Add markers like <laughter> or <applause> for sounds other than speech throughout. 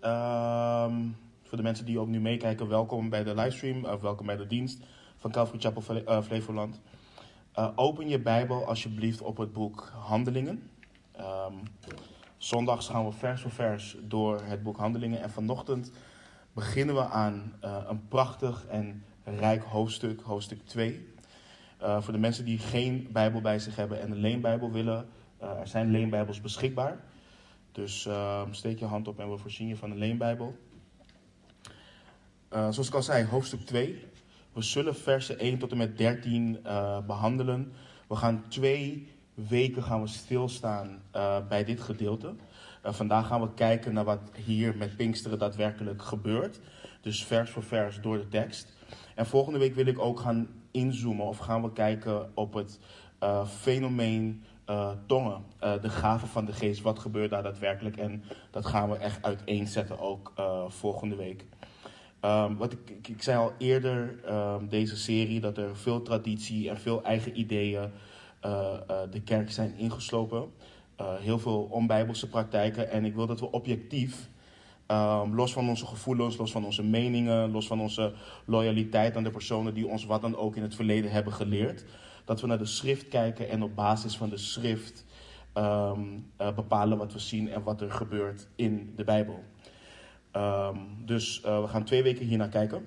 Ehm, voor de mensen die ook nu meekijken, welkom bij de livestream, of welkom bij de dienst van Calvary Chapel eh, Flevoland. Eh, open je Bijbel alsjeblieft op het boek Handelingen. Ehm, zondags gaan we vers voor vers door het boek Handelingen. En vanochtend beginnen we aan eh, een prachtig en rijk hoofdstuk, hoofdstuk 2. Eh, voor de mensen die geen Bijbel bij zich hebben en een leenbijbel willen, er zijn leenbijbels beschikbaar. Dus ehm, steek je hand op en we voorzien je van een leenbijbel. Eh, zoals ik al zei, hoofdstuk 2. We zullen versen 1 tot en met 13 eh, behandelen. We gaan twee weken gaan we stilstaan eh, bij dit gedeelte. Vandaag gaan we kijken naar wat hier met Pinksteren daadwerkelijk gebeurt. Dus vers voor vers door de tekst. En volgende week wil ik ook gaan inzoomen of gaan we kijken op het fenomeen eh, tongen. Eh, de gave van de geest. Wat gebeurt daar daadwerkelijk? En dat gaan we echt uiteenzetten ook eh, volgende week. Um, wat ik, ik, zei al eerder, um, deze serie, dat er veel traditie en veel eigen ideeën de kerk zijn ingeslopen. Heel veel onbijbelse praktijken. En ik wil dat we objectief, um, los van onze gevoelens, los van onze meningen, los van onze loyaliteit aan de personen die ons wat dan ook in het verleden hebben geleerd, dat we naar de schrift kijken en op basis van de schrift bepalen wat we zien en wat er gebeurt in de Bijbel. Um, dus uh, we gaan twee weken hier naar kijken.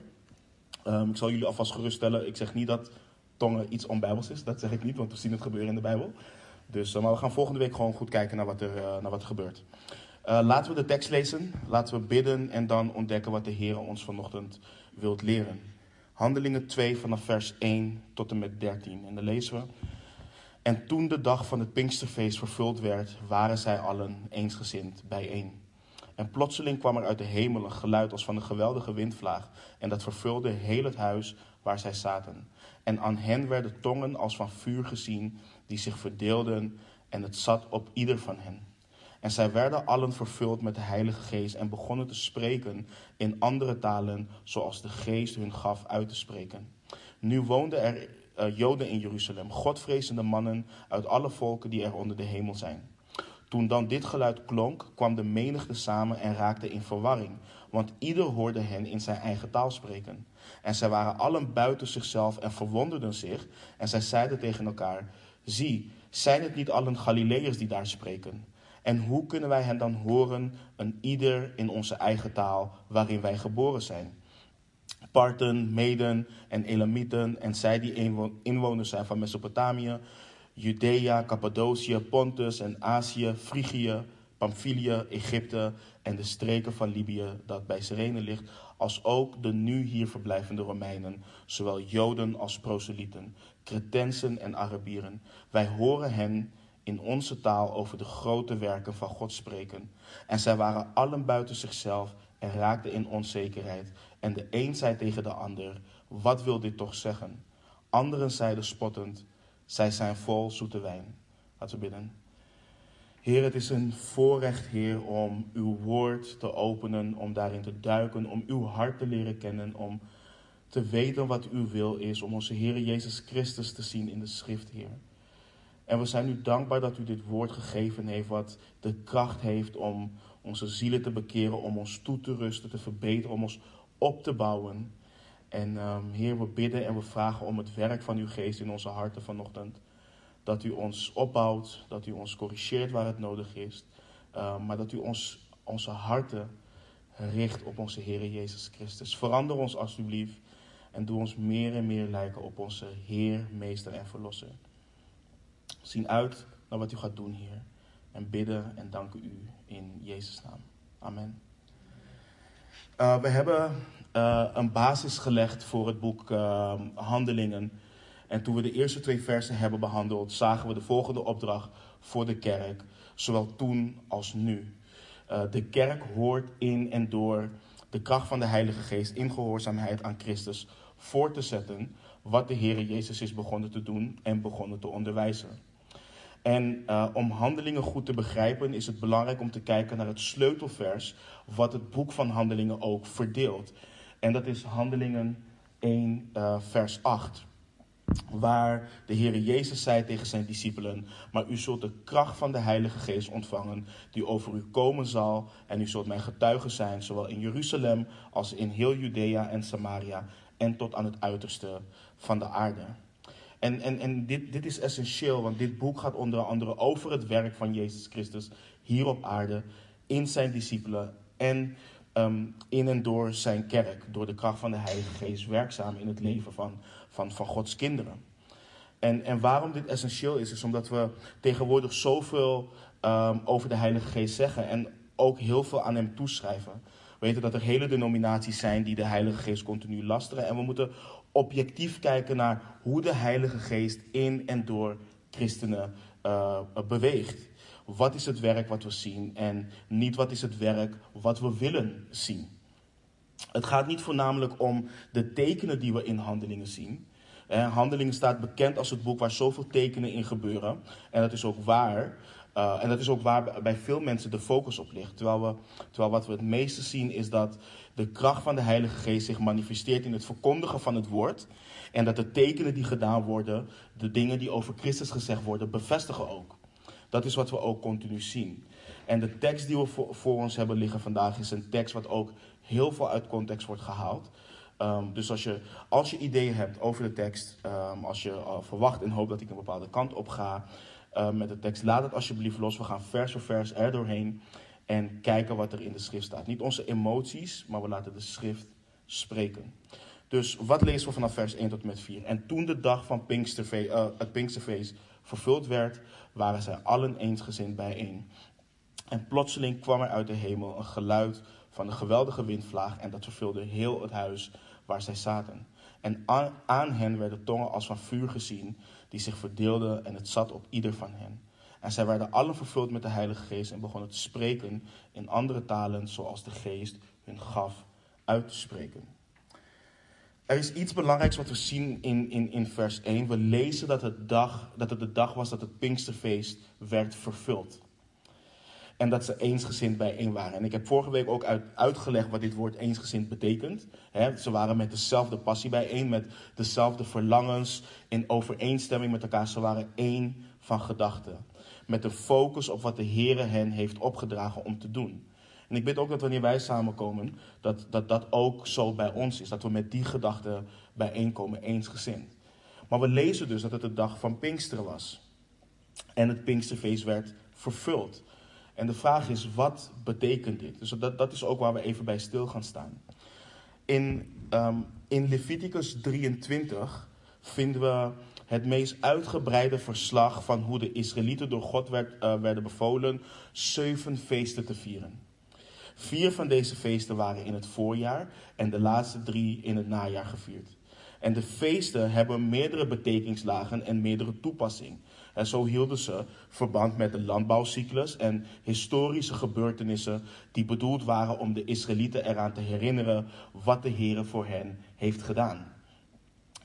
Um, ik zal jullie alvast geruststellen. Ik zeg niet dat tongen iets onbijbels is. Dat zeg ik niet, want we zien het gebeuren in de Bijbel. Dus, uh, maar we gaan volgende week gewoon goed kijken naar wat er, naar wat er gebeurt. laten we de tekst lezen. Laten we bidden en dan ontdekken wat de Heer ons vanochtend wilt leren. Handelingen 2 vanaf vers 1 tot en met 13. En dan lezen we. En toen de dag van het Pinksterfeest vervuld werd, waren zij allen eensgezind bijeen. En plotseling kwam er uit de hemel een geluid als van een geweldige windvlaag. En dat vervulde heel het huis waar zij zaten. En aan hen werden tongen als van vuur gezien, die zich verdeelden. En het zat op ieder van hen. En zij werden allen vervuld met de Heilige Geest en begonnen te spreken in andere talen, zoals de Geest hun gaf uit te spreken. Nu woonden er uh, Joden in Jeruzalem, godvrezende mannen uit alle volken die er onder de hemel zijn. Toen dan dit geluid klonk, kwam de menigte samen en raakte in verwarring, want ieder hoorde hen in zijn eigen taal spreken. En zij waren allen buiten zichzelf en verwonderden zich, en zij zeiden tegen elkaar: Zie, zijn het niet allen Galileërs die daar spreken? En hoe kunnen wij hen dan horen, een ieder in onze eigen taal, waarin wij geboren zijn? Parten, Meden en Elamieten en zij die inwoners zijn van Mesopotamië, Judea, Cappadocië, Pontus en Azië, Frigië, Pamphylië, Egypte en de streken van Libië dat bij Cyrene ligt, als ook de nu hier verblijvende Romeinen, zowel Joden als proselyten, Cretensen en Arabieren. Wij horen hen in onze taal over de grote werken van God spreken. En zij waren allen buiten zichzelf en raakten in onzekerheid. En de een zei tegen de ander, wat wil dit toch zeggen? Anderen zeiden spottend, zij zijn vol zoete wijn. Laten we bidden. Heer, het is een voorrecht, Heer, om uw woord te openen, om daarin te duiken, om uw hart te leren kennen, om te weten wat uw wil is, om onze Heer Jezus Christus te zien in de schrift, Heer. En we zijn u dankbaar dat u dit woord gegeven heeft, wat de kracht heeft om onze zielen te bekeren, om ons toe te rusten, te verbeteren, om ons op te bouwen. En um, Heer, we bidden en we vragen om het werk van uw geest in onze harten vanochtend. Dat u ons opbouwt, dat u ons corrigeert waar het nodig is. Uh, maar dat u ons, onze harten richt op onze Heer Jezus Christus. Verander ons alstublieft en doe ons meer en meer lijken op onze Heer, Meester en Verlosser. Zien uit naar wat u gaat doen, Heer. En bidden en danken u in Jezus' naam. Amen. Uh, we hebben uh, een basis gelegd voor het boek uh, Handelingen. En toen we de eerste twee versen hebben behandeld, zagen we de volgende opdracht voor de kerk, zowel toen als nu. De kerk hoort in en door de kracht van de Heilige Geest in gehoorzaamheid aan Christus voor te zetten wat de Heer Jezus is begonnen te doen en begonnen te onderwijzen. En uh, om handelingen goed te begrijpen is het belangrijk om te kijken naar het sleutelvers wat het boek van handelingen ook verdeelt. En dat is handelingen 1 uh, vers 8. waar de Heer Jezus zei tegen zijn discipelen: Maar u zult de kracht van de Heilige Geest ontvangen, die over u komen zal, en u zult mijn getuigen zijn, zowel in Jeruzalem als in heel Judea en Samaria en tot aan het uiterste van de aarde. En, en, en dit, dit is essentieel, want dit boek gaat onder andere over het werk van Jezus Christus hier op aarde, in zijn discipelen en um, in en door zijn kerk, door de kracht van de Heilige Geest, werkzaam in het leven van, van, van Gods kinderen. En, en waarom dit essentieel is, is omdat we tegenwoordig zoveel um, over de Heilige Geest zeggen en ook heel veel aan hem toeschrijven. We weten dat er hele denominaties zijn die de Heilige Geest continu lasteren. En we moeten objectief kijken naar hoe de Heilige Geest in en door christenen uh, beweegt. Wat is het werk wat we zien en niet wat is het werk wat we willen zien. Het gaat niet voornamelijk om de tekenen die we in handelingen zien. Handelingen staat bekend als het boek waar zoveel tekenen in gebeuren. En dat is ook waar. Uh, en dat is ook waar bij veel mensen de focus op ligt. Terwijl, we, terwijl wat we het meeste zien is dat de kracht van de Heilige Geest zich manifesteert in het verkondigen van het woord. En dat de tekenen die gedaan worden, de dingen die over Christus gezegd worden, bevestigen ook. Dat is wat we ook continu zien. En de tekst die we voor, ons hebben liggen vandaag is een tekst wat ook heel veel uit context wordt gehaald. Um, dus als je, als je ideeën hebt over de tekst, um, als je uh, verwacht en hoopt dat ik een bepaalde kant op ga uh, met de tekst, laat het alsjeblieft los. We gaan vers voor vers er doorheen en kijken wat er in de schrift staat. Niet onze emoties, maar we laten de schrift spreken. Dus wat lezen we vanaf vers 1 tot met 4? En toen de dag van Pinksterfe uh, het Pinksterfeest vervuld werd, waren zij allen eensgezind bijeen. En plotseling kwam er uit de hemel een geluid van een geweldige windvlaag en dat vervulde heel het huis waar zij zaten. En aan hen werden tongen als van vuur gezien, die zich verdeelden en het zat op ieder van hen. En zij werden allen vervuld met de Heilige Geest en begonnen te spreken in andere talen zoals de Geest hun gaf uit te spreken. Er is iets belangrijks wat we zien in, in, in vers 1. We lezen dat het, dag, dat het de dag was dat het Pinksterfeest werd vervuld. En dat ze eensgezind bijeen waren. En ik heb vorige week ook uit, uitgelegd wat dit woord eensgezind betekent. ze waren met dezelfde passie bijeen, met dezelfde verlangens, in overeenstemming met elkaar. Ze waren één van gedachten. Met de focus op wat de Heere hen heeft opgedragen om te doen. En ik bid ook dat wanneer wij samenkomen, dat, dat dat ook zo bij ons is. Dat we met die gedachten bijeenkomen, eensgezind. Maar we lezen dus dat het de dag van Pinksteren was. En het Pinksterfeest werd vervuld. En de vraag is, wat betekent dit? Dus dat, dat is ook waar we even bij stil gaan staan. In, um, in Leviticus 23 vinden we het meest uitgebreide verslag van hoe de Israëlieten door God werd, uh, werden bevolen zeven feesten te vieren. Vier van deze feesten waren in het voorjaar en de laatste drie in het najaar gevierd. En de feesten hebben meerdere betekenislagen en meerdere toepassingen. En zo hielden ze verband met de landbouwcyclus en historische gebeurtenissen die bedoeld waren om de Israëlieten eraan te herinneren wat de Heer voor hen heeft gedaan.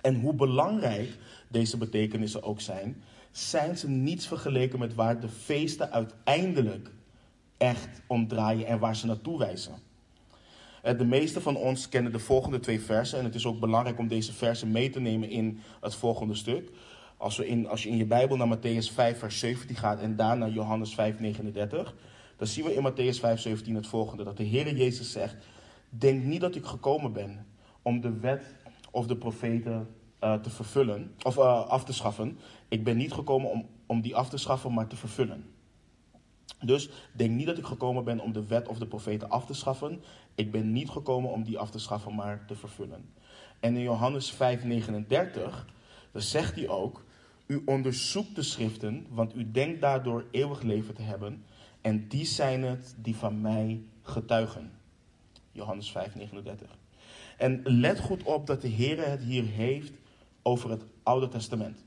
En hoe belangrijk deze betekenissen ook zijn, zijn ze niets vergeleken met waar de feesten uiteindelijk echt om draaien en waar ze naartoe wijzen. Eh, de meeste van ons kennen de volgende twee versen en het is ook belangrijk om deze versen mee te nemen in het volgende stuk. Als, we in, als je in je Bijbel naar Matthäus 5, vers 17 gaat en daarna Johannes 5, 39, dan zien we in Matthäus 5, 17 het volgende: dat de Heer Jezus zegt: Denk niet dat ik gekomen ben om de wet of de profeten uh, te vervullen, of uh, af te schaffen. Ik ben niet gekomen om, om die af te schaffen, maar te vervullen. Dus denk niet dat ik gekomen ben om de wet of de profeten af te schaffen. Ik ben niet gekomen om die af te schaffen, maar te vervullen. En in Johannes 5, 39, dan zegt hij ook: U onderzoekt de schriften, want u denkt daardoor eeuwig leven te hebben. En die zijn het die van mij getuigen. Johannes 5, 39. En let goed op dat de Heer het hier heeft over het Oude Testament.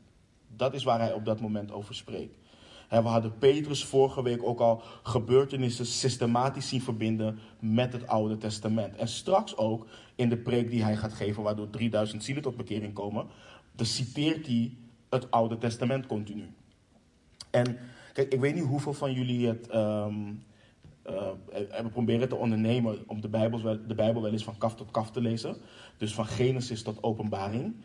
Dat is waar hij op dat moment over spreekt. We hadden Petrus vorige week ook al gebeurtenissen systematisch zien verbinden met het Oude Testament. En straks ook in de preek die hij gaat geven, waardoor 3000 zielen tot bekering komen, dan citeert hij het Oude Testament continu. En kijk, ik weet niet hoeveel van jullie het um, uh, hebben proberen te ondernemen om de Bijbel, de Bijbel wel eens van kaf tot kaf te lezen. Dus van Genesis tot Openbaring.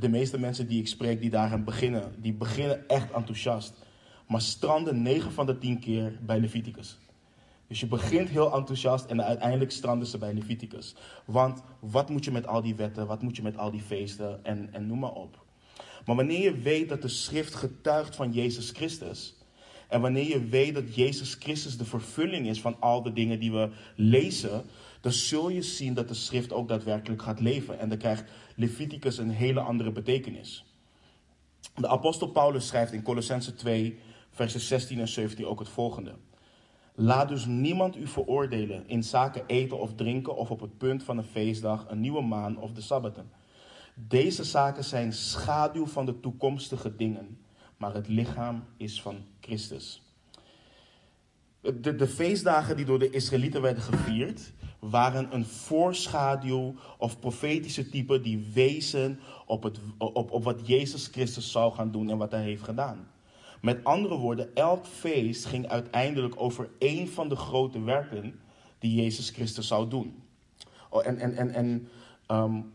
De meeste mensen die ik spreek die daaraan beginnen, die beginnen echt enthousiast. Maar stranden 9 van de 10 keer bij Leviticus. Dus je begint heel enthousiast en uiteindelijk stranden ze bij Leviticus. Want wat moet je met al die wetten, wat moet je met al die feesten en, en noem maar op. Maar wanneer je weet dat de schrift getuigt van Jezus Christus. En wanneer je weet dat Jezus Christus de vervulling is van al de dingen die we lezen. Dan zul je zien dat de schrift ook daadwerkelijk gaat leven. En dan krijgt Leviticus een hele andere betekenis. De apostel Paulus schrijft in Colossense 2, versen 16 en 17 ook het volgende. Laat dus niemand u veroordelen in zaken eten of drinken of op het punt van een feestdag, een nieuwe maan of de sabbaten. Deze zaken zijn schaduw van de toekomstige dingen, maar het lichaam is van Christus. De, feestdagen die door de Israëlieten werden gevierd, waren een voorschaduw of profetische type die wezen op, het, op, op wat Jezus Christus zou gaan doen en wat hij heeft gedaan. Met andere woorden, elk feest ging uiteindelijk over één van de grote werken die Jezus Christus zou doen. Oh, en en, en, en um,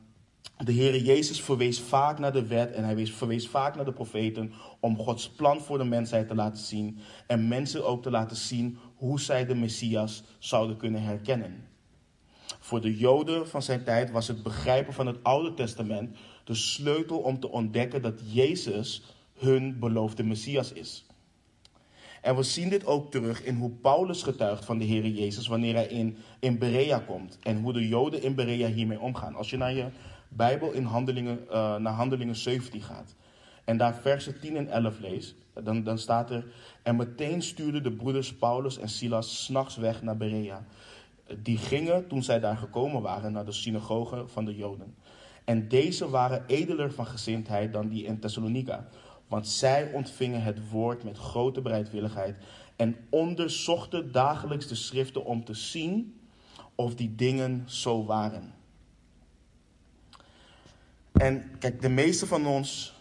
de Heer Jezus verwees vaak naar de wet en hij verwees vaak naar de profeten om Gods plan voor de mensheid te laten zien en mensen ook te laten zien hoe zij de Messias zouden kunnen herkennen. Voor de Joden van zijn tijd was het begrijpen van het Oude Testament de sleutel om te ontdekken dat Jezus hun beloofde Messias is. En we zien dit ook terug in hoe Paulus getuigt van de Heer Jezus wanneer hij in, in Berea komt. En hoe de Joden in Berea hiermee omgaan. Als je naar je Bijbel in handelingen, uh, naar Handelingen 17 gaat. En daar versen 10 en 11 leest. Dan, dan staat er. En meteen stuurden de broeders Paulus en Silas s'nachts weg naar Berea. Die gingen, toen zij daar gekomen waren, naar de synagoge van de Joden. En deze waren edeler van gezindheid dan die in Thessalonica want zij ontvingen het woord met grote bereidwilligheid en onderzochten dagelijks de schriften om te zien of die dingen zo waren. En kijk, de meeste van ons,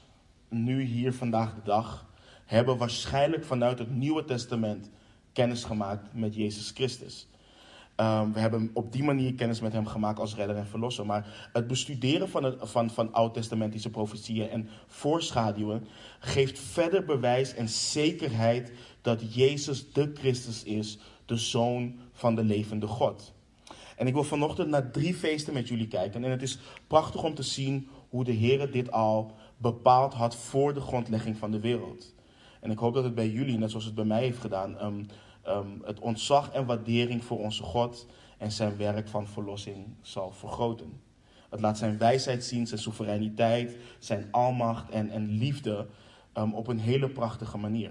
nu hier vandaag de dag, hebben waarschijnlijk vanuit het Nieuwe Testament kennis gemaakt met Jezus Christus. Um, we hebben op die manier kennis met hem gemaakt als redder en verlosser. Maar het bestuderen van, van, van oud-testamentische profetieën en voorschaduwen geeft verder bewijs en zekerheid dat Jezus de Christus is, de Zoon van de levende God. En ik wil vanochtend naar drie feesten met jullie kijken. En het is prachtig om te zien hoe de Heer dit al bepaald had voor de grondlegging van de wereld. En ik hoop dat het bij jullie, net zoals het bij mij heeft gedaan, um, um, het ontzag en waardering voor onze God en zijn werk van verlossing zal vergroten. Het laat zijn wijsheid zien, zijn soevereiniteit, zijn almacht en, en liefde um, op een hele prachtige manier.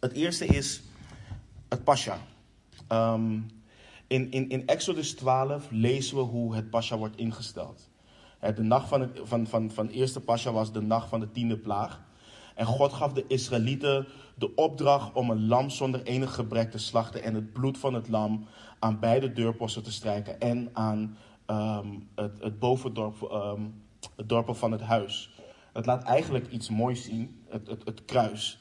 Het eerste is het Pascha. In, in, in Exodus 12 lezen we hoe het Pascha wordt ingesteld. De nacht van, het, van, van, van eerste Pascha was de nacht van de tiende plaag. En God gaf de Israëlieten de opdracht om een lam zonder enig gebrek te slachten en het bloed van het lam aan beide deurposten te strijken en aan um, het, het bovendorp, um, het dorpen van het huis. Het laat eigenlijk iets moois zien, het, het, het kruis.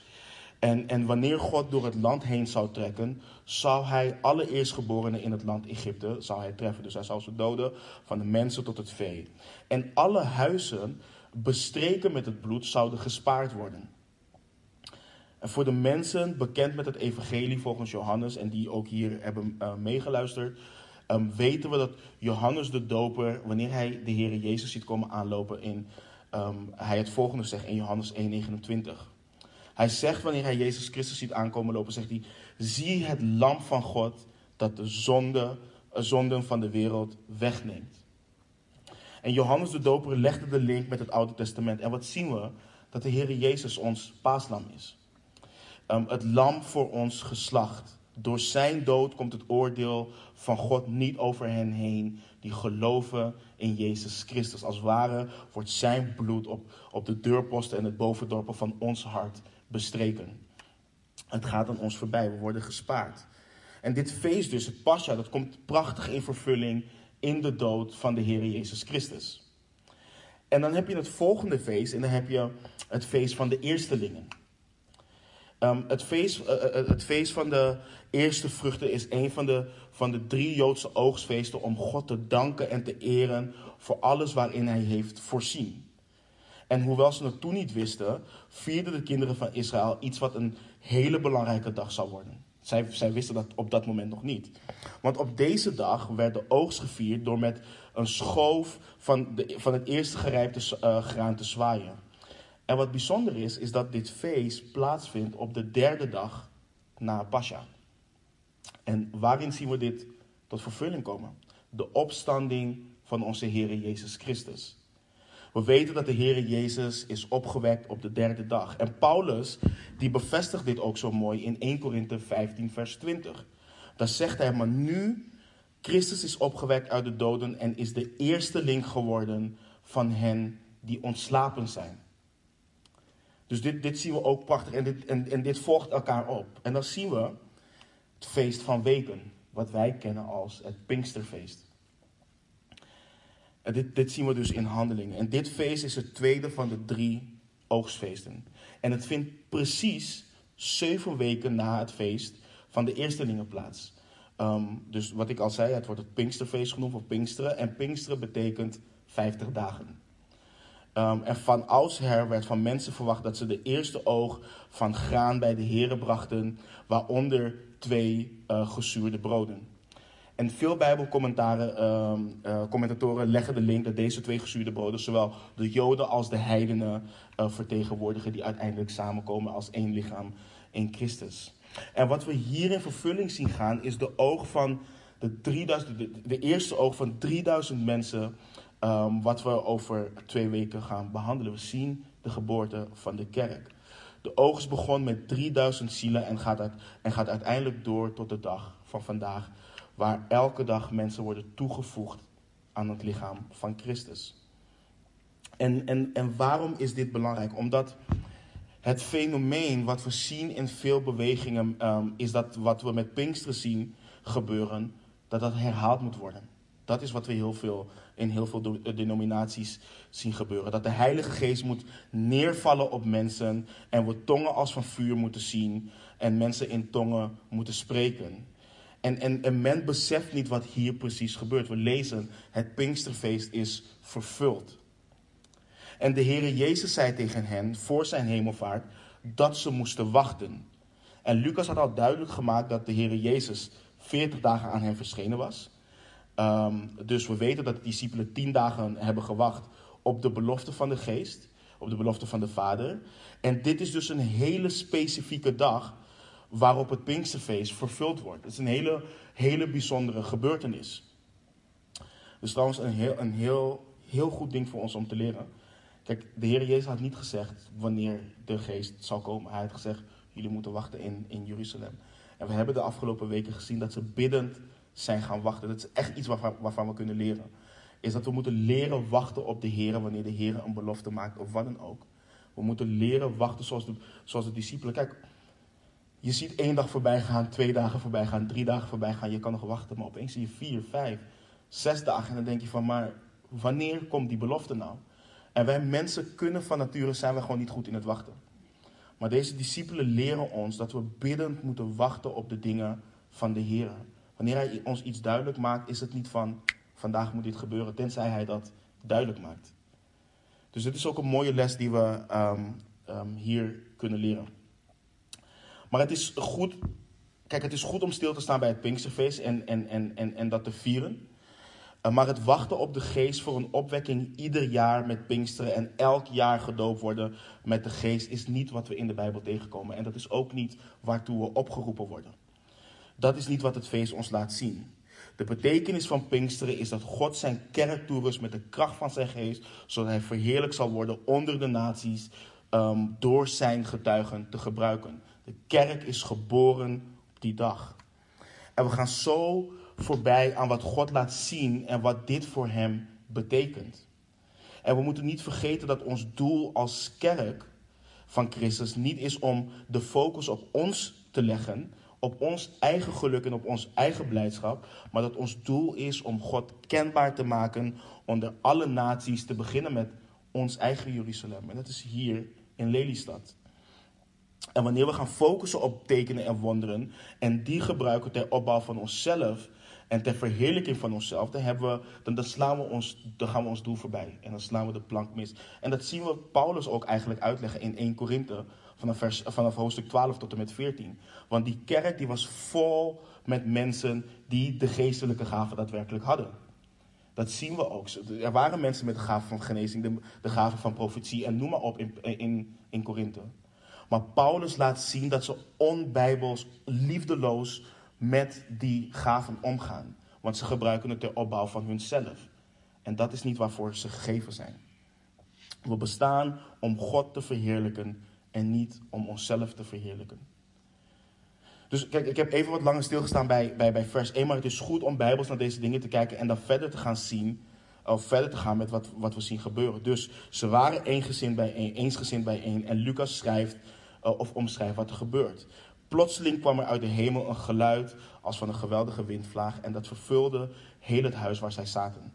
En, en wanneer God door het land heen zou trekken, zou hij alle eerstgeborenen in het land Egypte zou hij treffen. Dus hij zou ze doden, van de mensen tot het vee. En alle huizen bestreken met het bloed zouden gespaard worden. En voor de mensen bekend met het evangelie volgens Johannes en die ook hier hebben uh, meegeluisterd, um, weten we dat Johannes de Doper, wanneer hij de Heer Jezus ziet komen aanlopen, in, um, hij het volgende zegt in Johannes 1,29. Hij zegt wanneer hij Jezus Christus ziet aankomen lopen, zegt hij, zie het lam van God dat de zonde, uh, zonden van de wereld wegneemt. En Johannes de Doper legde de link met het Oude Testament. En wat zien we? Dat de Heer Jezus ons paaslam is. Um, het lam voor ons geslacht. Door zijn dood komt het oordeel van God niet over hen heen die geloven in Jezus Christus. Als ware wordt zijn bloed op, op de deurposten en het bovendorpen van ons hart bestreken. Het gaat aan ons voorbij, we worden gespaard. En dit feest dus, het Pascha, dat komt prachtig in vervulling in de dood van de Heer Jezus Christus. En dan heb je het volgende feest en dan heb je het feest van de eerstelingen. Um, het, feest, uh, het feest van de eerste vruchten is een van de, van de drie Joodse oogstfeesten om God te danken en te eren voor alles waarin Hij heeft voorzien. En hoewel ze het toen niet wisten, vierden de kinderen van Israël iets wat een hele belangrijke dag zou worden. Zij, zij wisten dat op dat moment nog niet. Want op deze dag werd de oogst gevierd door met een schoof van, de, van het eerste gerijpte uh, graan te zwaaien. En wat bijzonder is, is dat dit feest plaatsvindt op de derde dag na Pascha. En waarin zien we dit tot vervulling komen? De opstanding van onze Heer Jezus Christus. We weten dat de Heer Jezus is opgewekt op de derde dag. En Paulus, die bevestigt dit ook zo mooi in 1 Korinthe 15, vers 20. Daar zegt hij, maar nu, Christus is opgewekt uit de doden en is de eerste link geworden van hen die ontslapen zijn. Dus dit, dit zien we ook prachtig en dit, en, en dit volgt elkaar op. En dan zien we het feest van weken, wat wij kennen als het Pinksterfeest. En dit, zien we dus in handelingen. En dit feest is het tweede van de drie oogstfeesten. En het vindt precies zeven weken na het feest van de eerstelingen plaats. Ehm, dus wat ik al zei, het wordt het Pinksterfeest genoemd of Pinksteren. En Pinksteren betekent 50 dagen. Um, en van oudsher werd van mensen verwacht dat ze de eerste oog van graan bij de heren brachten, waaronder twee uh, gezuurde broden. En veel Bijbelcommentatoren uh, commentatoren leggen de link dat deze twee gezuurde broden zowel de Joden als de heidenen uh, vertegenwoordigen, die uiteindelijk samenkomen als één lichaam in Christus. En wat we hier in vervulling zien gaan, is de oog van de, 3000, de, eerste oog van 3000 mensen um, wat we over twee weken gaan behandelen. We zien de geboorte van de kerk. De oogst begon met 3000 zielen en gaat, uit, en gaat uiteindelijk door tot de dag van vandaag, waar elke dag mensen worden toegevoegd aan het lichaam van Christus. En, en, en waarom is dit belangrijk? Omdat het fenomeen wat we zien in veel bewegingen um, is dat wat we met Pinksteren zien gebeuren, dat dat herhaald moet worden. Dat is wat we heel veel, in heel veel eh, denominaties zien gebeuren. Dat de Heilige Geest moet neervallen op mensen en we tongen als van vuur moeten zien en mensen in tongen moeten spreken. En, en, en men beseft niet wat hier precies gebeurt. We lezen, het Pinksterfeest is vervuld. En de Heere Jezus zei tegen hen voor zijn hemelvaart dat ze moesten wachten. En Lucas had al duidelijk gemaakt dat de Heere Jezus 40 dagen aan hen verschenen was. Um, dus we weten dat de discipelen tien dagen hebben gewacht op de belofte van de geest, op de belofte van de Vader. En dit is dus een hele specifieke dag waarop het Pinksterfeest vervuld wordt. Het is een hele, hele bijzondere gebeurtenis. Dus trouwens een heel, een heel, heel goed ding voor ons om te leren. Kijk, de Heer Jezus had niet gezegd wanneer de geest zal komen. Hij had gezegd, jullie moeten wachten in, in Jeruzalem. En we hebben de afgelopen weken gezien dat ze biddend zijn gaan wachten. Dat is echt iets waarvan, waarvan we kunnen leren. Is dat we moeten leren wachten op de Heer wanneer de Heer een belofte maakt of wat dan ook. We moeten leren wachten zoals de, zoals de discipelen. Kijk, je ziet één dag voorbij gaan, twee dagen voorbij gaan, drie dagen voorbij gaan. Je kan nog wachten, maar opeens zie je vier, vijf, zes dagen. En dan denk je van, maar wanneer komt die belofte nou? En wij mensen kunnen van nature zijn we gewoon niet goed in het wachten. Maar deze discipelen leren ons dat we biddend moeten wachten op de dingen van de Heer. Wanneer hij ons iets duidelijk maakt, is het niet van vandaag moet dit gebeuren, tenzij hij dat duidelijk maakt. Dus dit is ook een mooie les die we um, um, hier kunnen leren. Maar het is goed, kijk, het is goed om stil te staan bij het Pinksterfeest en, en, en, en, en dat te vieren. Uh, maar het wachten op de geest voor een opwekking ieder jaar met Pinksteren en elk jaar gedoopt worden met de geest is niet wat we in de Bijbel tegenkomen. En dat is ook niet waartoe we opgeroepen worden. Dat is niet wat het feest ons laat zien. De betekenis van Pinksteren is dat God zijn kerk toerust met de kracht van zijn geest, zodat hij verheerlijk zal worden onder de naties um, door zijn getuigen te gebruiken. De kerk is geboren op die dag. En we gaan zo voorbij aan wat God laat zien en wat dit voor hem betekent. En we moeten niet vergeten dat ons doel als kerk van Christus niet is om de focus op ons te leggen, op ons eigen geluk en op ons eigen blijdschap, maar dat ons doel is om God kenbaar te maken onder alle naties, te beginnen met ons eigen Jeruzalem. En dat is hier in Lelystad. En wanneer we gaan focussen op tekenen en wonderen en die gebruiken ter opbouw van onszelf en ter verheerlijking van onszelf, dan, dan, slaan we ons, dan gaan we ons doel voorbij. En dan slaan we de plank mis. En dat zien we Paulus ook eigenlijk uitleggen in 1 Korinthe, vanaf, vers, vanaf hoofdstuk 12 tot en met 14. Want die kerk die was vol met mensen die de geestelijke gaven daadwerkelijk hadden. Dat zien we ook. Er waren mensen met de gave van genezing, de, de gave van profetie en noem maar op in, in, in Korinthe. Maar Paulus laat zien dat ze onbijbels, liefdeloos met die gaven omgaan. Want ze gebruiken het ter opbouw van hunzelf. En dat is niet waarvoor ze gegeven zijn. We bestaan om God te verheerlijken en niet om onszelf te verheerlijken. Dus kijk, ik heb even wat langer stilgestaan bij, bij, bij vers 1, maar het is goed om bijbels naar deze dingen te kijken en dan verder te gaan zien, of verder te gaan met wat, wat we zien gebeuren. Dus ze waren eensgezind bij één, eensgezind bij één en Lucas schrijft uh, of omschrijft wat er gebeurt. Plotseling kwam er uit de hemel een geluid als van een geweldige windvlaag en dat vervulde heel het huis waar zij zaten.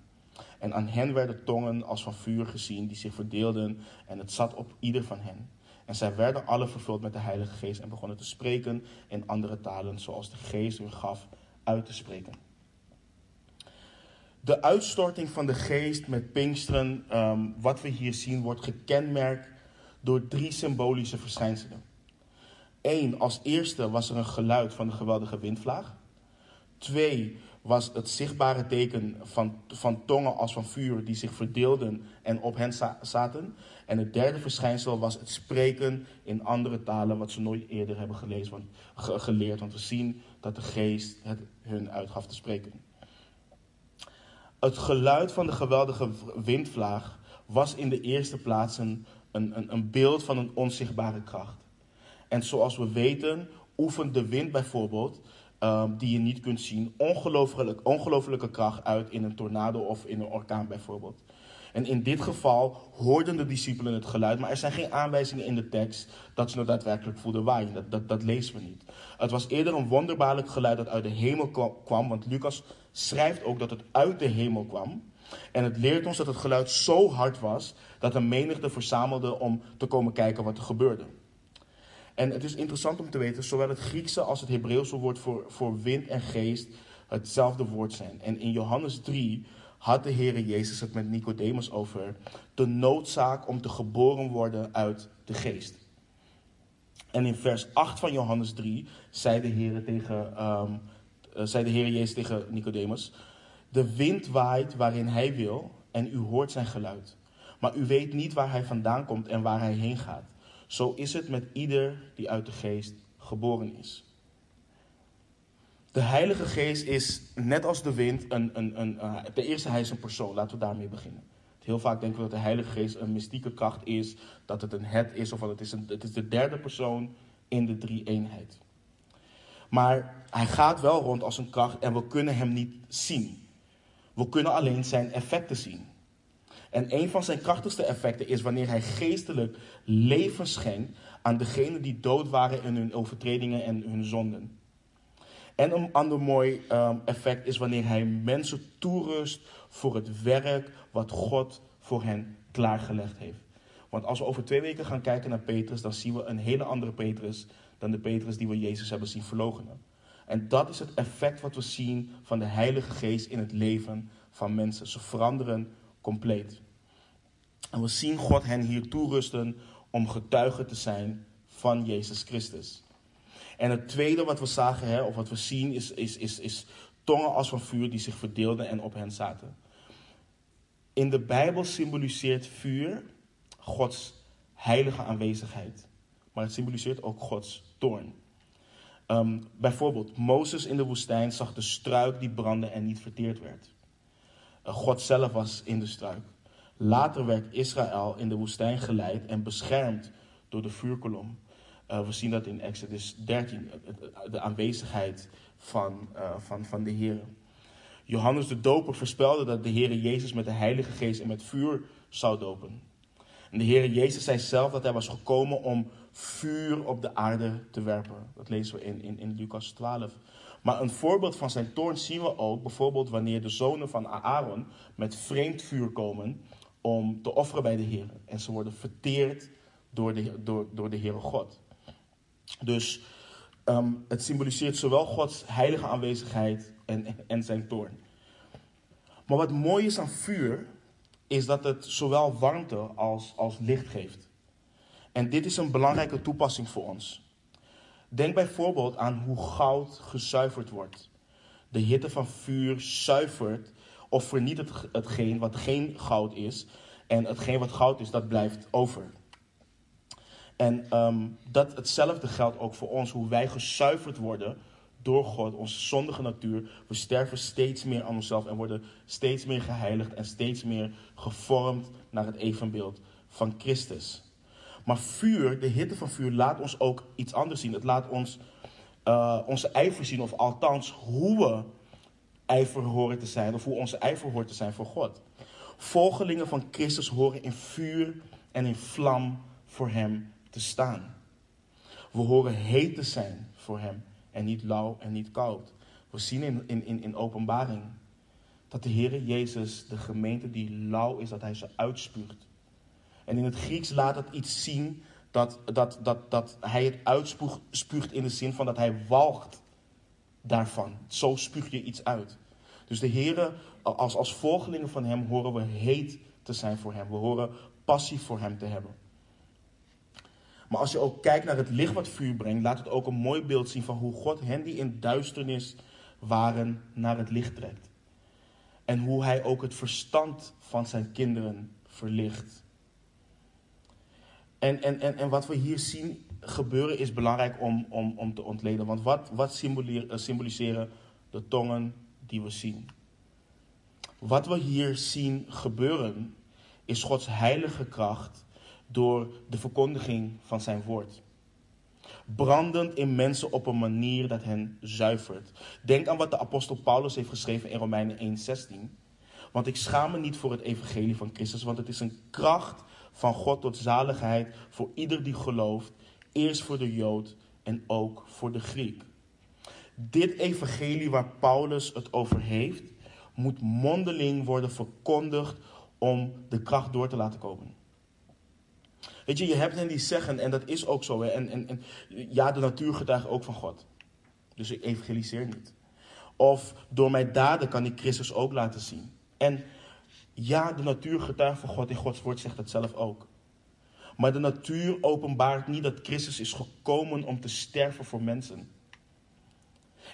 En aan hen werden tongen als van vuur gezien die zich verdeelden en het zat op ieder van hen. En zij werden alle vervuld met de Heilige Geest en begonnen te spreken in andere talen zoals de Geest hun gaf uit te spreken. De uitstorting van de Geest met Pinksteren, um, wat we hier zien, wordt gekenmerkt door drie symbolische verschijnselen. Eén, als eerste was er een geluid van de geweldige windvlaag. Twee, was het zichtbare teken van, van tongen als van vuur die zich verdeelden en op hen zaten. En het derde verschijnsel was het spreken in andere talen, wat ze nooit eerder hebben gelezen, geleerd. Want we zien dat de geest het hun uitgaf te spreken. Het geluid van de geweldige windvlaag was in de eerste plaats een, een, een beeld van een onzichtbare kracht. En zoals we weten, oefent de wind bijvoorbeeld, um, die je niet kunt zien, ongelooflijke, ongelooflijke kracht uit in een tornado of in een orkaan bijvoorbeeld. En in dit geval hoorden de discipelen het geluid, maar er zijn geen aanwijzingen in de tekst dat ze het daadwerkelijk voelden waaien. Dat, dat, dat lezen we niet. Het was eerder een wonderbaarlijk geluid dat uit de hemel kwam, want Lucas schrijft ook dat het uit de hemel kwam. En het leert ons dat het geluid zo hard was dat een menigte verzamelde om te komen kijken wat er gebeurde. En het is interessant om te weten, zowel het Griekse als het Hebreeuwse woord voor, voor wind en geest hetzelfde woord zijn. En in Johannes 3 had de Heer Jezus het met Nicodemus over de noodzaak om te geboren worden uit de geest. En in vers 8 van Johannes 3 zei de Heer, tegen, um, zei de Heer Jezus tegen Nicodemus: De wind waait waarin hij wil en u hoort zijn geluid. Maar u weet niet waar hij vandaan komt en waar hij heen gaat. Zo is het met ieder die uit de geest geboren is. De Heilige Geest is net als de wind een, een, een, uh, ten eerste hij is een persoon. Laten we daarmee beginnen. Heel vaak denken we dat de Heilige Geest een mystieke kracht is, dat het een het is of het is, een, het is de derde persoon in de drie eenheid. Maar hij gaat wel rond als een kracht en we kunnen hem niet zien. We kunnen alleen zijn effecten zien. En een van zijn krachtigste effecten is wanneer hij geestelijk leven schenkt aan degenen die dood waren in hun overtredingen en hun zonden. En een ander mooi um, effect is wanneer hij mensen toerust voor het werk wat God voor hen klaargelegd heeft. Want als we over twee weken gaan kijken naar Petrus, dan zien we een hele andere Petrus dan de Petrus die we Jezus hebben zien verloochenen. En dat is het effect wat we zien van de Heilige Geest in het leven van mensen. Ze veranderen compleet. En we zien God hen hier toerusten om getuige te zijn van Jezus Christus. En het tweede wat we zagen, hè, of wat we zien, is, is, is, is tongen als van vuur die zich verdeelden en op hen zaten. In de Bijbel symboliseert vuur Gods heilige aanwezigheid. Maar het symboliseert ook Gods toorn. Um, bijvoorbeeld, Mozes in de woestijn zag de struik die brandde en niet verteerd werd. Uh, God zelf was in de struik. Later werd Israël in de woestijn geleid en beschermd door de vuurkolom. Uh, we zien dat in Exodus 13, de aanwezigheid van, van, van de Heer. Johannes de Doper voorspelde dat de Heer Jezus met de Heilige Geest en met vuur zou dopen. En de Heer Jezus zei zelf dat hij was gekomen om vuur op de aarde te werpen. Dat lezen we in, in, in Lucas 12. Maar een voorbeeld van zijn toorn zien we ook, bijvoorbeeld wanneer de zonen van Aaron met vreemd vuur komen om te offeren bij de Heer. En ze worden verteerd door de, door, door de Heere God. Dus Ehm, het symboliseert zowel Gods heilige aanwezigheid en, en zijn toorn. Maar wat mooi is aan vuur, is dat het zowel warmte als, als licht geeft. En dit is een belangrijke toepassing voor ons. Denk bijvoorbeeld aan hoe goud gezuiverd wordt. De hitte van vuur zuivert of vernietigt hetgeen wat geen goud is. En hetgeen wat goud is, dat blijft over. En ehm, dat hetzelfde geldt ook voor ons, hoe wij gezuiverd worden door God, onze zondige natuur. We sterven steeds meer aan onszelf en worden steeds meer geheiligd en steeds meer gevormd naar het evenbeeld van Christus. Maar vuur, de hitte van vuur, laat ons ook iets anders zien. Het laat ons uh, onze ijver zien, of althans hoe we ijver horen te zijn, of hoe onze ijver hoort te zijn voor God. Volgelingen van Christus horen in vuur en in vlam voor Hem te staan. We horen heet te zijn voor Hem en niet lauw en niet koud. We zien in, in, in, in openbaring dat de Heer Jezus de gemeente die lauw is, dat Hij ze uitspuurt. En in het Grieks laat het iets zien dat, dat, dat, dat Hij het uitspuugt in de zin van dat Hij walgt daarvan. Zo spuug je iets uit. Dus de Heer, als, als volgelingen van Hem, horen we heet te zijn voor Hem. We horen passie voor Hem te hebben. Maar als je ook kijkt naar het licht wat vuur brengt, laat het ook een mooi beeld zien van hoe God hen die in duisternis waren naar het licht trekt. En hoe hij ook het verstand van zijn kinderen verlicht. En, en, en, en wat we hier zien gebeuren is belangrijk om, om, om te ontleden. Want wat, wat eh, symboliseren de tongen die we zien? Wat we hier zien gebeuren is Gods heilige kracht door de verkondiging van zijn woord. Brandend in mensen op een manier dat hen zuivert. Denk aan wat de apostel Paulus heeft geschreven in Romeinen 1:16. Want ik schaam me niet voor het evangelie van Christus, want het is een kracht van God tot zaligheid voor ieder die gelooft, eerst voor de Jood en ook voor de Griek. Dit evangelie waar Paulus het over heeft, moet mondeling worden verkondigd om de kracht door te laten komen. Weet je, je hebt hen die zeggen, en dat is ook zo. Hè, en, en, en ja, de natuur getuigt ook van God. Dus ik evangeliseer niet. Of door mijn daden kan ik Christus ook laten zien. En ja, de natuur getuigt van God. In Gods woord zegt dat zelf ook. Maar de natuur openbaart niet dat Christus is gekomen om te sterven voor mensen.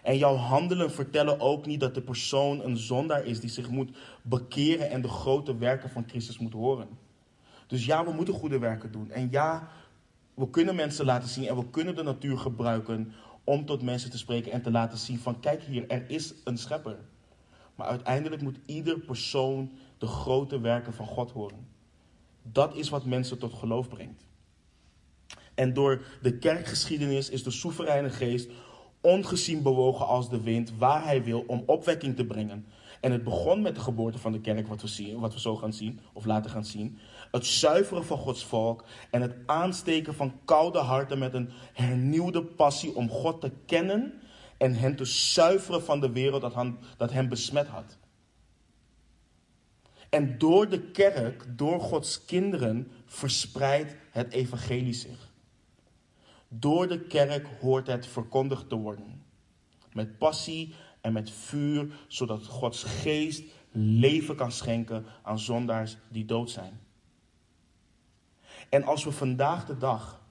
En jouw handelen vertellen ook niet dat de persoon een zondaar is die zich moet bekeren en de grote werken van Christus moet horen. Dus ja, we moeten goede werken doen. En ja, we kunnen mensen laten zien en we kunnen de natuur gebruiken om tot mensen te spreken en te laten zien van kijk hier, er is een schepper. Maar uiteindelijk moet ieder persoon de grote werken van God horen. Dat is wat mensen tot geloof brengt. En door de kerkgeschiedenis is de soevereine geest ongezien bewogen als de wind waar hij wil om opwekking te brengen. En het begon met de geboorte van de kerk, wat we, zien, wat we zo gaan zien, of later gaan zien. Het zuiveren van Gods volk en het aansteken van koude harten met een hernieuwde passie om God te kennen en hen te zuiveren van de wereld dat, hem, dat hem besmet had. En door de kerk, door Gods kinderen, verspreidt het evangelie zich. Door de kerk hoort het verkondigd te worden. Met passie en met vuur, zodat Gods geest leven kan schenken aan zondaars die dood zijn. En als we vandaag de dag,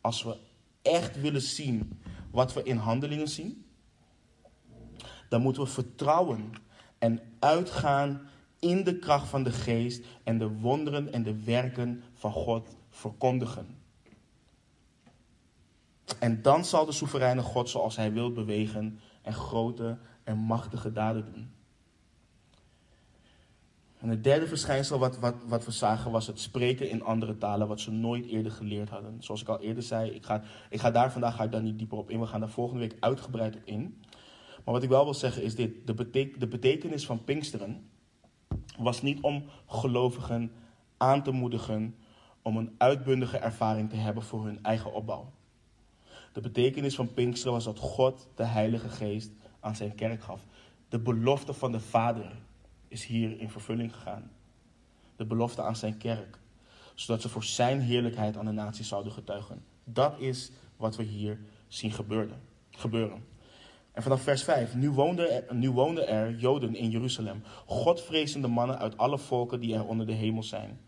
als we echt willen zien wat we in handelingen zien, dan moeten we vertrouwen en uitgaan in de kracht van de geest en de wonderen en de werken van God verkondigen. En dan zal de soevereine God zoals hij wil bewegen en grote en machtige daden doen. En het derde verschijnsel wat, wat, wat we zagen was het spreken in andere talen, wat ze nooit eerder geleerd hadden. Zoals ik al eerder zei, ik ga, ik ga daar vandaag ga ik daar niet dieper op in. We gaan daar volgende week uitgebreid op in. Maar wat ik wel wil zeggen is dit: de, de betekenis van Pinksteren was niet om gelovigen aan te moedigen om een uitbundige ervaring te hebben voor hun eigen opbouw. De betekenis van Pinksteren was dat God de Heilige Geest aan zijn kerk gaf. De belofte van de Vader is hier in vervulling gegaan. De belofte aan zijn kerk. Zodat ze voor zijn heerlijkheid aan de natie zouden getuigen. Dat is wat we hier zien gebeuren. En vanaf vers 5. Nu woonden er, er Joden in Jeruzalem. Godvrezende mannen uit alle volken die er onder de hemel zijn.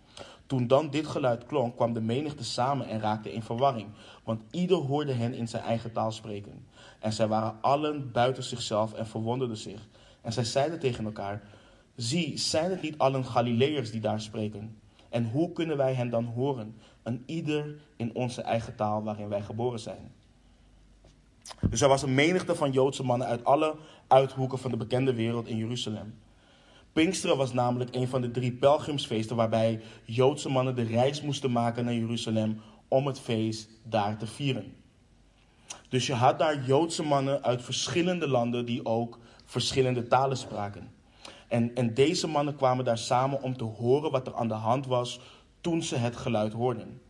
Toen dan dit geluid klonk, kwam de menigte samen en raakte in verwarring. Want ieder hoorde hen in zijn eigen taal spreken. En zij waren allen buiten zichzelf en verwonderden zich. En zij zeiden tegen elkaar: Zie, zijn het niet allen Galileërs die daar spreken? En hoe kunnen wij hen dan horen? Een ieder in onze eigen taal waarin wij geboren zijn. Dus er was een menigte van Joodse mannen uit alle uithoeken van de bekende wereld in Jeruzalem. Pinksteren was namelijk een van de drie pelgrimsfeesten waarbij Joodse mannen de reis moesten maken naar Jeruzalem om het feest daar te vieren. Dus je had daar Joodse mannen uit verschillende landen die ook verschillende talen spraken. En, en deze mannen kwamen daar samen om te horen wat er aan de hand was toen ze het geluid hoorden.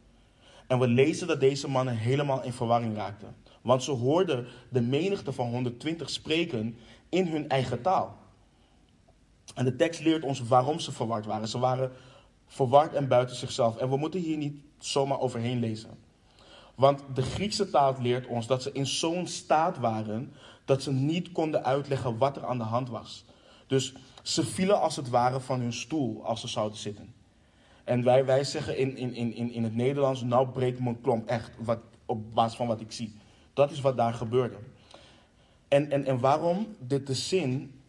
En we lezen dat deze mannen helemaal in verwarring raakten. Want ze hoorden de menigte van 120 spreken in hun eigen taal. En de tekst leert ons waarom ze verward waren. Ze waren verward en buiten zichzelf. En we moeten hier niet zomaar overheen lezen. Want de Griekse taal leert ons dat ze in zo'n staat waren dat ze niet konden uitleggen wat er aan de hand was. Dus ze vielen als het ware van hun stoel als ze zouden zitten. En wij, wij zeggen in, in, in, in het Nederlands, nou breekt mijn klomp echt wat, op basis van wat ik zie. Dat is wat daar gebeurde. En, en, en waarom dit de zin,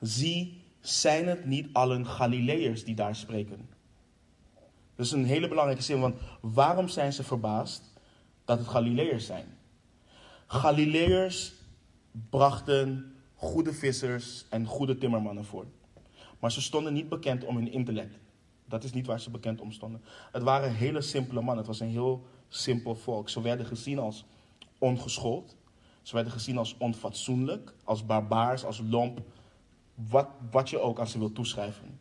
zie, zijn het niet allen Galileërs die daar spreken? Dat is een hele belangrijke zin, want waarom zijn ze verbaasd dat het Galileërs zijn? Galileërs brachten goede vissers en goede timmermannen voor. Maar ze stonden niet bekend om hun intellect. Dat is niet waar ze bekend om stonden. Het waren hele simpele mannen. Het was een heel simpel volk. Ze werden gezien als ongeschoold. Ze werden gezien als onfatsoenlijk, als barbaars, als lomp. Wat, wat je ook aan ze wil toeschrijven.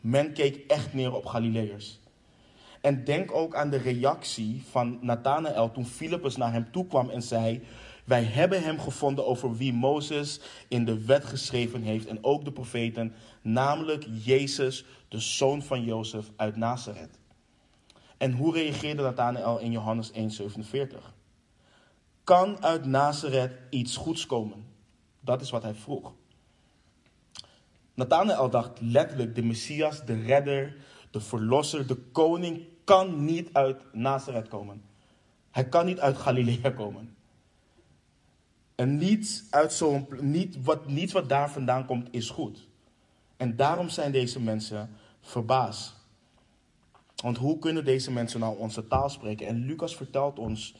Men keek echt neer op Galileërs. En denk ook aan de reactie van Nathanael toen Filippus naar hem toe kwam en zei: Wij hebben hem gevonden over wie Mozes in de wet geschreven heeft en ook de profeten, namelijk Jezus, de zoon van Jozef uit Nazareth. En hoe reageerde Nathanael in Johannes 1,47? Kan uit Nazareth iets goeds komen? Dat is wat hij vroeg. Nathanael dacht letterlijk: de Messias, de redder, de verlosser, de koning kan niet uit Nazareth komen. Hij kan niet uit Galilea komen. En niets, uit zo'n, niet wat, niets wat daar vandaan komt is goed. En daarom zijn deze mensen verbaasd. Want hoe kunnen deze mensen nou onze taal spreken? En Lucas vertelt ons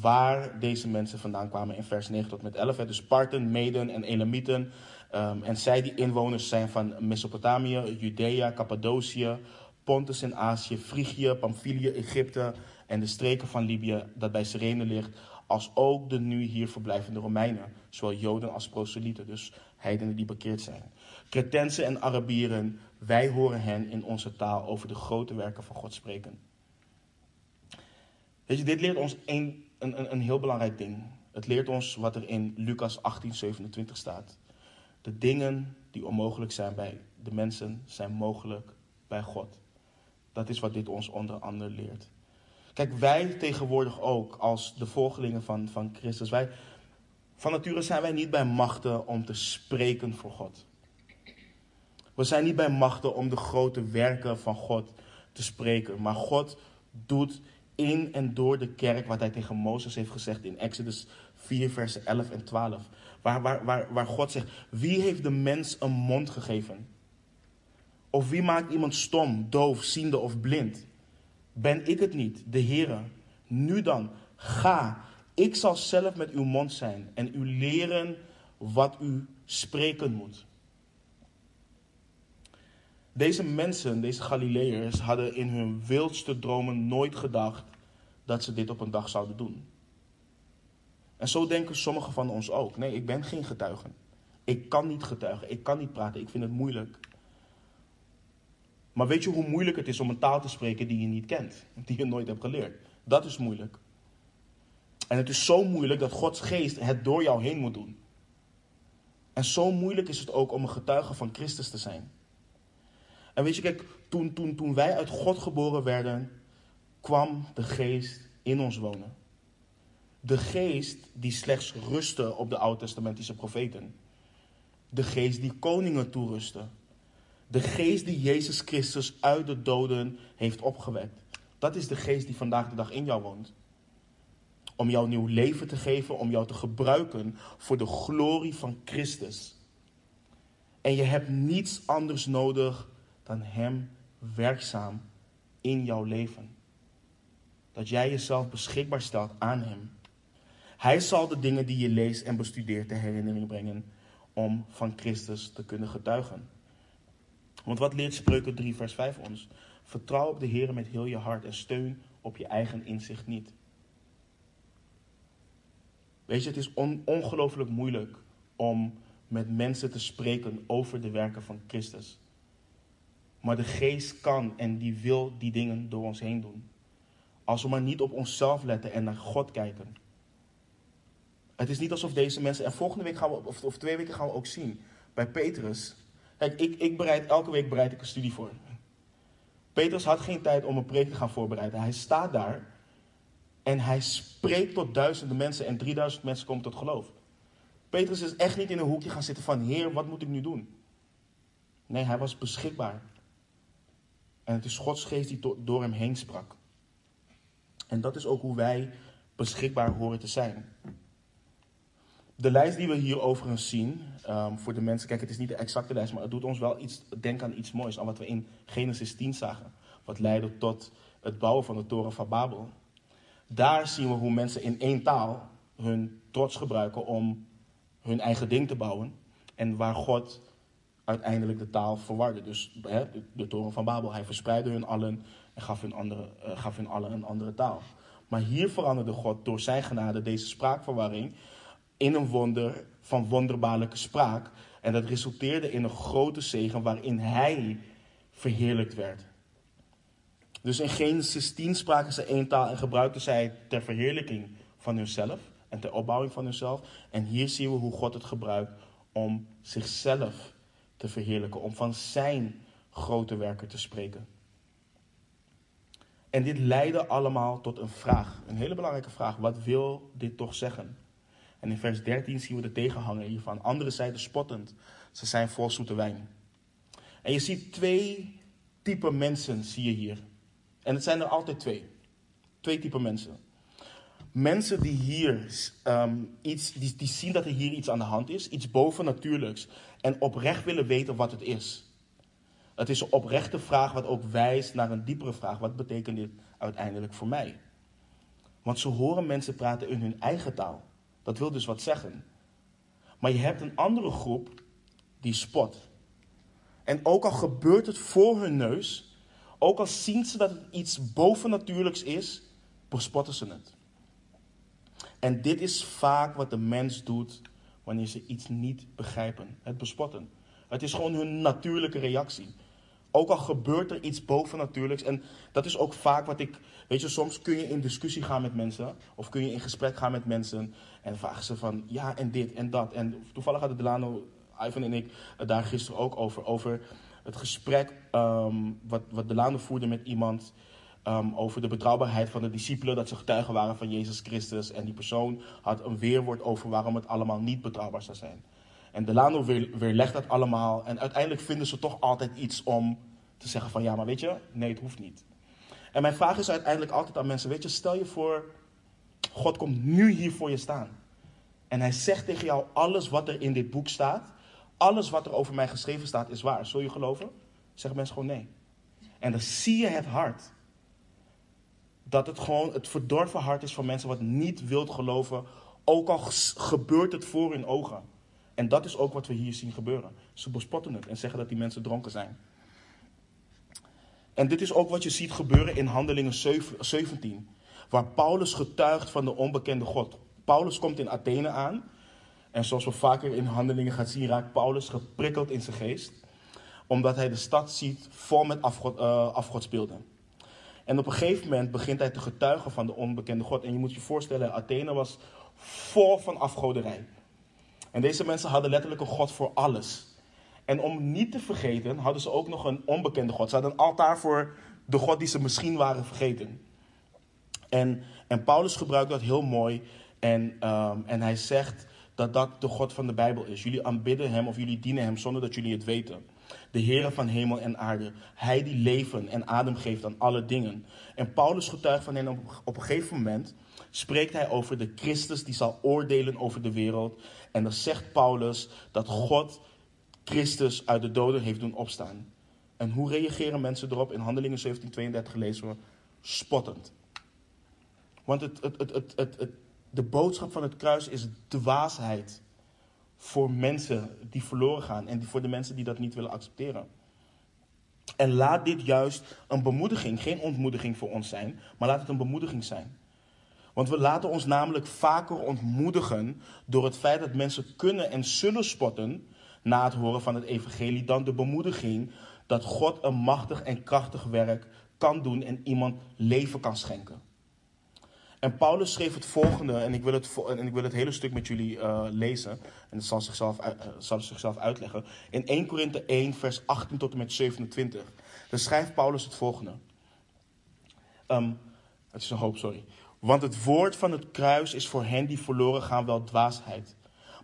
waar deze mensen vandaan kwamen in vers 9 tot met 11. Dus Sparten, Meden en Elamieten. Um, en zij die inwoners zijn van Mesopotamië, Judea, Cappadocië, Pontus in Azië, Frigië, Pamphylië, Egypte en de streken van Libië dat bij Cyrene ligt, als ook de nu hier verblijvende Romeinen, zowel Joden als proselyten, dus heidenen die bekeerd zijn. Cretensen en Arabieren, wij horen hen in onze taal over de grote werken van God spreken. Weet je, dit leert ons een, een, een heel belangrijk ding. Het leert ons wat er in Lucas 18, 27 staat. De dingen die onmogelijk zijn bij de mensen, zijn mogelijk bij God. Dat is wat dit ons onder andere leert. Kijk, wij tegenwoordig ook als de volgelingen van, van Christus, wij, van nature zijn wij niet bij machten om te spreken voor God. We zijn niet bij machten om de grote werken van God te spreken. Maar God doet in en door de kerk wat hij tegen Mozes heeft gezegd in Exodus 4, versen 11 en 12. Waar, waar, waar, waar God zegt, wie heeft de mens een mond gegeven? Of wie maakt iemand stom, doof, ziende of blind? Ben ik het niet, de Heere? Nu dan, ga. Ik zal zelf met uw mond zijn en u leren wat u spreken moet. Deze mensen, deze Galileërs, hadden in hun wildste dromen nooit gedacht dat ze dit op een dag zouden doen. En zo denken sommigen van ons ook. Nee, ik ben geen getuige. Ik kan niet getuigen, ik kan niet praten, ik vind het moeilijk. Maar weet je hoe moeilijk het is om een taal te spreken die je niet kent, die je nooit hebt geleerd? Dat is moeilijk. En het is zo moeilijk dat Gods geest het door jou heen moet doen. En zo moeilijk is het ook om een getuige van Christus te zijn. En weet je, kijk, toen, toen, toen wij uit God geboren werden, kwam de geest in ons wonen. De geest die slechts rustte op de Oud-testamentische profeten. De geest die koningen toerustte. De geest die Jezus Christus uit de doden heeft opgewekt. Dat is de geest die vandaag de dag in jou woont. Om jou nieuw leven te geven, om jou te gebruiken voor de glorie van Christus. En je hebt niets anders nodig dan Hem werkzaam in jouw leven. Dat jij jezelf beschikbaar stelt aan Hem. Hij zal de dingen die je leest en bestudeert ter herinnering brengen om van Christus te kunnen getuigen. Want wat leert Spreuken 3, vers 5 ons? Vertrouw op de Heer met heel je hart en steun op je eigen inzicht niet. Weet je, het is on ongelooflijk moeilijk om met mensen te spreken over de werken van Christus. Maar de geest kan en die wil die dingen door ons heen doen. Als we maar niet op onszelf letten en naar God kijken. Het is niet alsof deze mensen, en volgende week gaan we, of, of twee weken gaan we ook zien, bij Petrus. Kijk, ik, ik bereid, elke week bereid ik een studie voor. Petrus had geen tijd om een preek te gaan voorbereiden. Hij staat daar en hij spreekt tot duizenden mensen en 3000 mensen komen tot geloof. Petrus is echt niet in een hoekje gaan zitten van, Heer, wat moet ik nu doen? Nee, hij was beschikbaar. En het is Gods geest die door hem heen sprak. En dat is ook hoe wij beschikbaar horen te zijn. De lijst die we hier overigens zien, um, voor de mensen, kijk, het is niet de exacte lijst, maar het doet ons wel iets denken aan iets moois, aan wat we in Genesis 10 zagen. Wat leidde tot het bouwen van de toren van Babel. Daar zien we hoe mensen in één taal hun trots gebruiken om hun eigen ding te bouwen. En waar God uiteindelijk de taal verwarde. Dus hè, de, toren van Babel, hij verspreidde hun allen en gaf hun, andere, uh, gaf hun allen een andere taal. Maar hier veranderde God door zijn genade deze spraakverwarring in een wonder van wonderbaarlijke spraak. En dat resulteerde in een grote zegen waarin hij verheerlijkt werd. Dus in Genesis 10 spraken ze één taal en gebruikten zij ter verheerlijking van hunzelf en ter opbouwing van hunzelf. En hier zien we hoe God het gebruikt om zichzelf te verheerlijken, om van zijn grote werken te spreken. En dit leidde allemaal tot een vraag, een hele belangrijke vraag. Wat wil dit toch zeggen? En in vers 13 zien we de tegenhanger hiervan. Anderen zeiden spottend, ze zijn vol zoete wijn. En je ziet twee typen mensen, zie je hier. En het zijn er altijd twee. Twee typen mensen. Mensen die hier um, iets, die, die zien dat er hier iets aan de hand is, iets bovennatuurlijks, en oprecht willen weten wat het is. Het is een oprechte vraag wat ook wijst naar een diepere vraag. Wat betekent dit uiteindelijk voor mij? Want ze horen mensen praten in hun eigen taal. Dat wil dus wat zeggen. Maar je hebt een andere groep die spot. En ook al gebeurt het voor hun neus, ook al zien ze dat het iets bovennatuurlijks is, bespotten ze het. En dit is vaak wat de mens doet wanneer ze iets niet begrijpen: het bespotten. Het is gewoon hun natuurlijke reactie. Ook al gebeurt er iets bovennatuurlijks. En dat is ook vaak wat ik. Weet je, soms kun je in discussie gaan met mensen. Of kun je in gesprek gaan met mensen. En vragen ze van ja, en dit en dat. En toevallig hadden Delano, Ivan en ik daar gisteren ook over. Over het gesprek um, wat, wat Delano voerde met iemand. Um, over de betrouwbaarheid van de discipelen. Dat ze getuigen waren van Jezus Christus. En die persoon had een weerwoord over waarom het allemaal niet betrouwbaar zou zijn. En Delano weer, weerlegt dat allemaal. En uiteindelijk vinden ze toch altijd iets om te zeggen van ja, maar weet je, nee, het hoeft niet. En mijn vraag is uiteindelijk altijd aan mensen, weet je, stel je voor, God komt nu hier voor je staan. En hij zegt tegen jou, alles wat er in dit boek staat, alles wat er over mij geschreven staat, is waar. Zul je geloven? Zeggen mensen gewoon nee. En dan zie je het hart. Dat het gewoon het verdorven hart is van mensen wat niet wilt geloven, ook al gebeurt het voor hun ogen. En dat is ook wat we hier zien gebeuren. Ze bespotten het en zeggen dat die mensen dronken zijn. En dit is ook wat je ziet gebeuren in Handelingen 17, waar Paulus getuigt van de onbekende God. Paulus komt in Athene aan. En zoals we vaker in handelingen gaan zien, raakt Paulus geprikkeld in zijn geest. Omdat hij de stad ziet vol met afgod, uh, afgodsbeelden. En op een gegeven moment begint hij te getuigen van de onbekende God. En je moet je voorstellen, Athene was vol van afgoderij. En deze mensen hadden letterlijk een God voor alles. En om niet te vergeten, hadden ze ook nog een onbekende God. Ze hadden een altaar voor de God die ze misschien waren vergeten. En, en Paulus gebruikt dat heel mooi En, ehm, en hij zegt dat dat de God van de Bijbel is. Jullie aanbidden hem of jullie dienen hem zonder dat jullie het weten. De Heere van hemel en aarde. Hij die leven en adem geeft aan alle dingen. En Paulus getuigt van hen op, een gegeven moment. Spreekt hij over de Christus die zal oordelen over de wereld. En dan zegt Paulus dat God Christus uit de doden heeft doen opstaan. En hoe reageren mensen erop? In Handelingen 17:32 lezen we spottend. Want het, de boodschap van het kruis is dwaasheid voor mensen die verloren gaan en voor de mensen die dat niet willen accepteren. En laat dit juist een bemoediging, geen ontmoediging voor ons zijn, maar laat het een bemoediging zijn. Want we laten ons namelijk vaker ontmoedigen door het feit dat mensen kunnen en zullen spotten na het horen van het evangelie dan de bemoediging dat God een machtig en krachtig werk kan doen en iemand leven kan schenken. En Paulus schreef het volgende, en ik wil het, en ik wil het hele stuk met jullie uh, lezen. En het zal zichzelf, uh, zal zichzelf uitleggen. In 1 Korinthe 1, vers 18 tot en met 27. Dan schrijft Paulus het volgende. Um, het is een hoop, sorry. Want het woord van het kruis is voor hen die verloren gaan wel dwaasheid.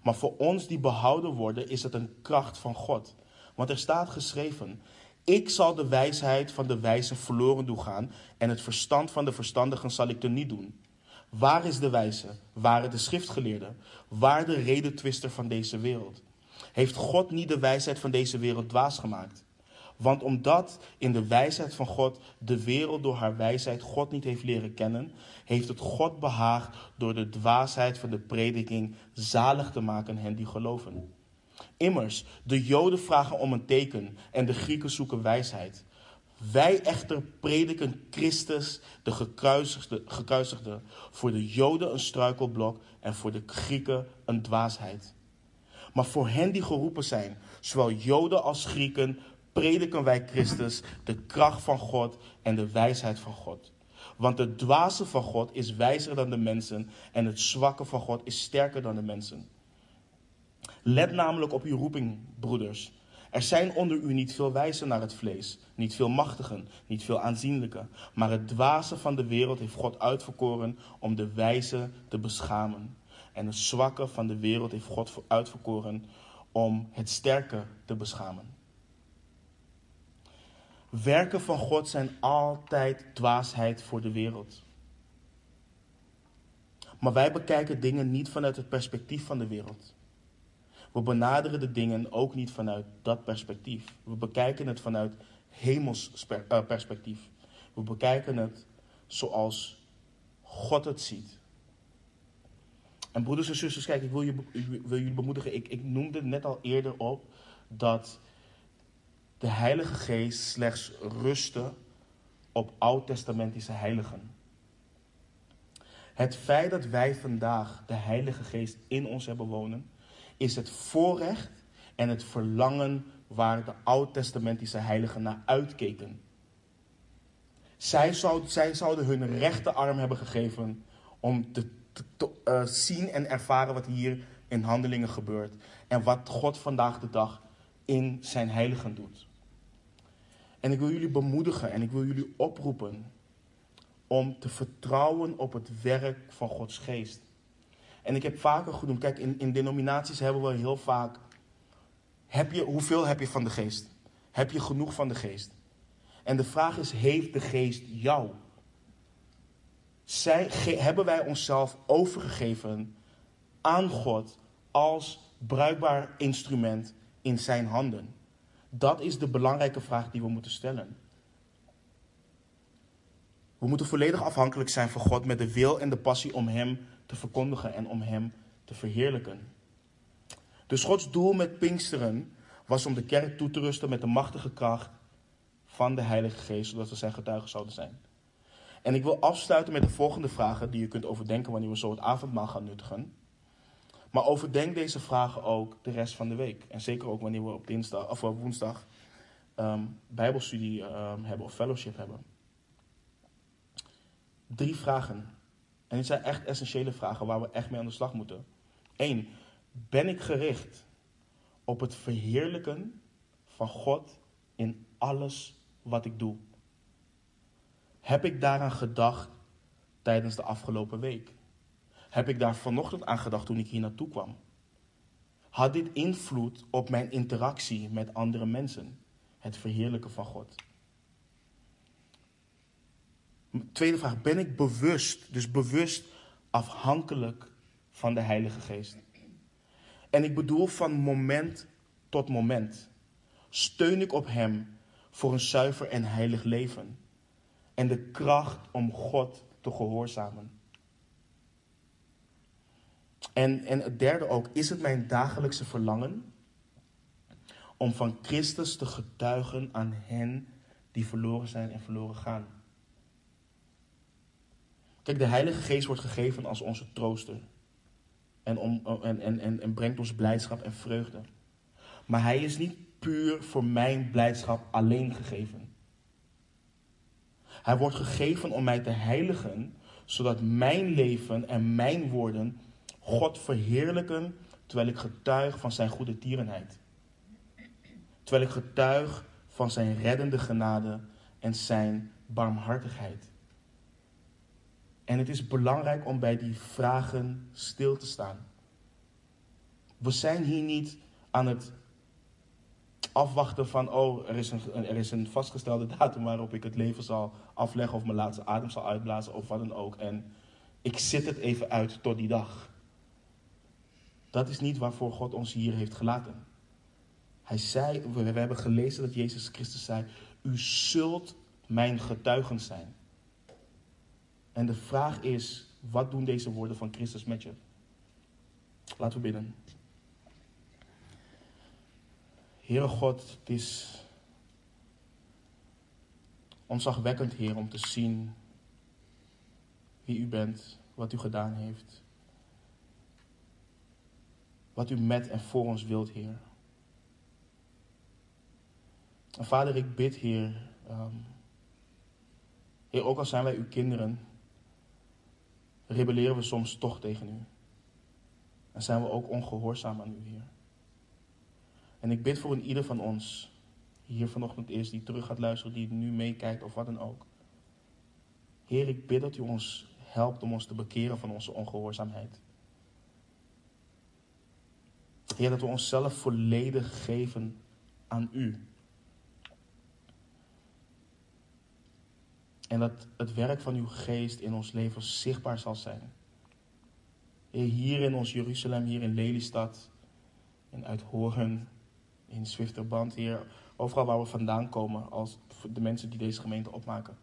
Maar voor ons die behouden worden, is het een kracht van God. Want er staat geschreven: Ik zal de wijsheid van de wijzen verloren doen gaan, en het verstand van de verstandigen zal ik er niet doen. Waar is de wijze? Waar de schriftgeleerde? Waar de redetwister van deze wereld? Heeft God niet de wijsheid van deze wereld dwaas gemaakt? Want omdat in de wijsheid van God de wereld door haar wijsheid God niet heeft leren kennen, heeft het God behaagd door de dwaasheid van de prediking zalig te maken hen die geloven. Immers, de Joden vragen om een teken en de Grieken zoeken wijsheid. Wij echter prediken Christus, de gekruisigde, gekruisigde, voor de Joden een struikelblok en voor de Grieken een dwaasheid. Maar voor hen die geroepen zijn, zowel Joden als Grieken, prediken wij Christus, de kracht van God en de wijsheid van God. Want het dwaze van God is wijzer dan de mensen en het zwakke van God is sterker dan de mensen. Let namelijk op uw roeping, broeders. Er zijn onder u niet veel wijzen naar het vlees, niet veel machtigen, niet veel aanzienlijke. Maar het dwaze van de wereld heeft God uitverkoren om de wijze te beschamen. En het zwakke van de wereld heeft God uitverkoren om het sterke te beschamen. Werken van God zijn altijd dwaasheid voor de wereld. Maar wij bekijken dingen niet vanuit het perspectief van de wereld. We benaderen de dingen ook niet vanuit dat perspectief. We bekijken het vanuit hemels eh, perspectief. We bekijken het zoals God het ziet. En broeders en zusters, kijk, ik wil, je, wil jullie bemoedigen. Ik, ik noemde net al eerder op dat de Heilige Geest slechts rustte op oud-testamentische heiligen. Het feit dat wij vandaag de Heilige Geest in ons hebben wonen, is het voorrecht en het verlangen waar de oud-testamentische heiligen naar uitkeken. Zij, zou, zij zouden hun rechterarm hebben gegeven om te, uh, zien en ervaren wat hier in handelingen gebeurt. En wat God vandaag de dag in zijn heiligen doet. En ik wil jullie bemoedigen en ik wil jullie oproepen om te vertrouwen op het werk van Gods geest. En ik heb vaker genoemd, kijk, in, in denominaties hebben we heel vaak, heb je, hoeveel heb je van de geest? Heb je genoeg van de geest? En de vraag is, heeft de geest jou? Zij, hebben wij onszelf overgegeven aan God als bruikbaar instrument in zijn handen? Dat is de belangrijke vraag die we moeten stellen. We moeten volledig afhankelijk zijn van God met de wil en de passie om Hem te verkondigen en om Hem te verheerlijken. Dus Gods doel met Pinksteren was om de kerk toe te rusten met de machtige kracht van de Heilige Geest, zodat we zijn getuigen zouden zijn. En ik wil afsluiten met de volgende vragen die je kunt overdenken wanneer we zo het avondmaal gaan nuttigen. Maar overdenk deze vragen ook de rest van de week. En zeker ook wanneer we op, dinsdag, of op woensdag um, Bijbelstudie um, hebben of fellowship hebben. Drie vragen. En dit zijn echt essentiële vragen waar we echt mee aan de slag moeten. Eén, ben ik gericht op het verheerlijken van God in alles wat ik doe? Heb ik daaraan gedacht tijdens de afgelopen week? heb ik daar vanochtend aan gedacht toen ik hier naartoe kwam. Had dit invloed op mijn interactie met andere mensen? Het verheerlijken van God. Tweede vraag, ben ik bewust, dus bewust afhankelijk van de Heilige Geest? En ik bedoel van moment tot moment. Steun ik op Hem voor een zuiver en heilig leven? En de kracht om God te gehoorzamen? En, en het derde ook, is het mijn dagelijkse verlangen om van Christus te getuigen aan hen die verloren zijn en verloren gaan? Kijk, de Heilige Geest wordt gegeven als onze trooster. En, om, en, en, en, en brengt ons blijdschap en vreugde. Maar Hij is niet puur voor mijn blijdschap alleen gegeven. Hij wordt gegeven om mij te heiligen, zodat mijn leven en mijn woorden God verheerlijken terwijl ik getuig van zijn goede tierenheid. Terwijl ik getuig van zijn reddende genade en zijn barmhartigheid. En het is belangrijk om bij die vragen stil te staan. We zijn hier niet aan het afwachten van, oh, er is, een, er is een vastgestelde <laughs> datum waarop ik het leven zal afleggen of mijn laatste adem zal uitblazen of wat dan ook. En ik zit het even uit tot die dag. Dat is niet waarvoor God ons hier heeft gelaten. Hij zei, we, we hebben gelezen dat Jezus Christus zei, u zult mijn getuigen zijn. En de vraag is, wat doen deze woorden van Christus met je? Laten we bidden. Heere God, het is ontzagwekkend, Heer, om te zien wie u bent, wat u gedaan heeft. Wat u met en voor ons wilt, Heer. Vader, ik bid, Heer, um, Heer, ook al zijn wij uw kinderen, rebelleren we soms toch tegen u. En zijn we ook ongehoorzaam aan u, Heer. En ik bid voor een ieder van ons, hier vanochtend is, die terug gaat luisteren, die nu meekijkt of wat dan ook. Heer, ik bid dat u ons helpt om ons te bekeren van onze ongehoorzaamheid. Heer, dat we onszelf volledig geven aan u. En dat het werk van uw geest in ons leven zichtbaar zal zijn. Heer, hier in ons Jeruzalem, hier in Lelystad, in Uithoren, in Zwifterband, Heer, overal waar we vandaan komen als de mensen die deze gemeente opmaken.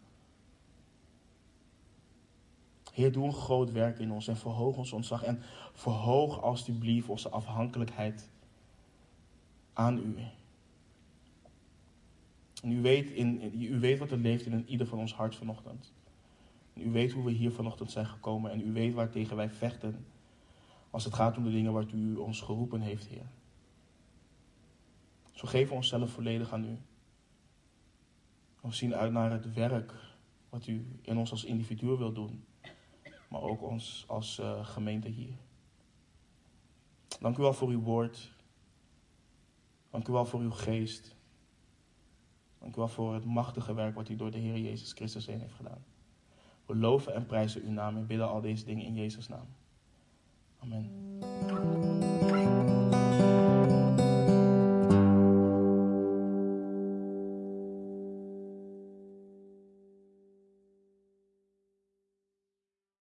Heer, doe een groot werk in ons en verhoog ons ontzag. En verhoog alstublieft onze afhankelijkheid aan u. En u weet, in, u weet wat er leeft in ieder van ons hart vanochtend. En u weet hoe we hier vanochtend zijn gekomen. En u weet waar tegen wij vechten. Als het gaat om de dingen waar u ons geroepen heeft, Heer. Zo geven we onszelf volledig aan u. We zien uit naar het werk wat u in ons als individu wilt doen maar ook ons als uh, gemeente hier. Dank u wel voor uw woord. Dank u wel voor uw geest. Dank u wel voor het machtige werk wat u door de Heer Jezus Christus heen heeft gedaan. We loven en prijzen uw naam en bidden al deze dingen in Jezus' naam. Amen.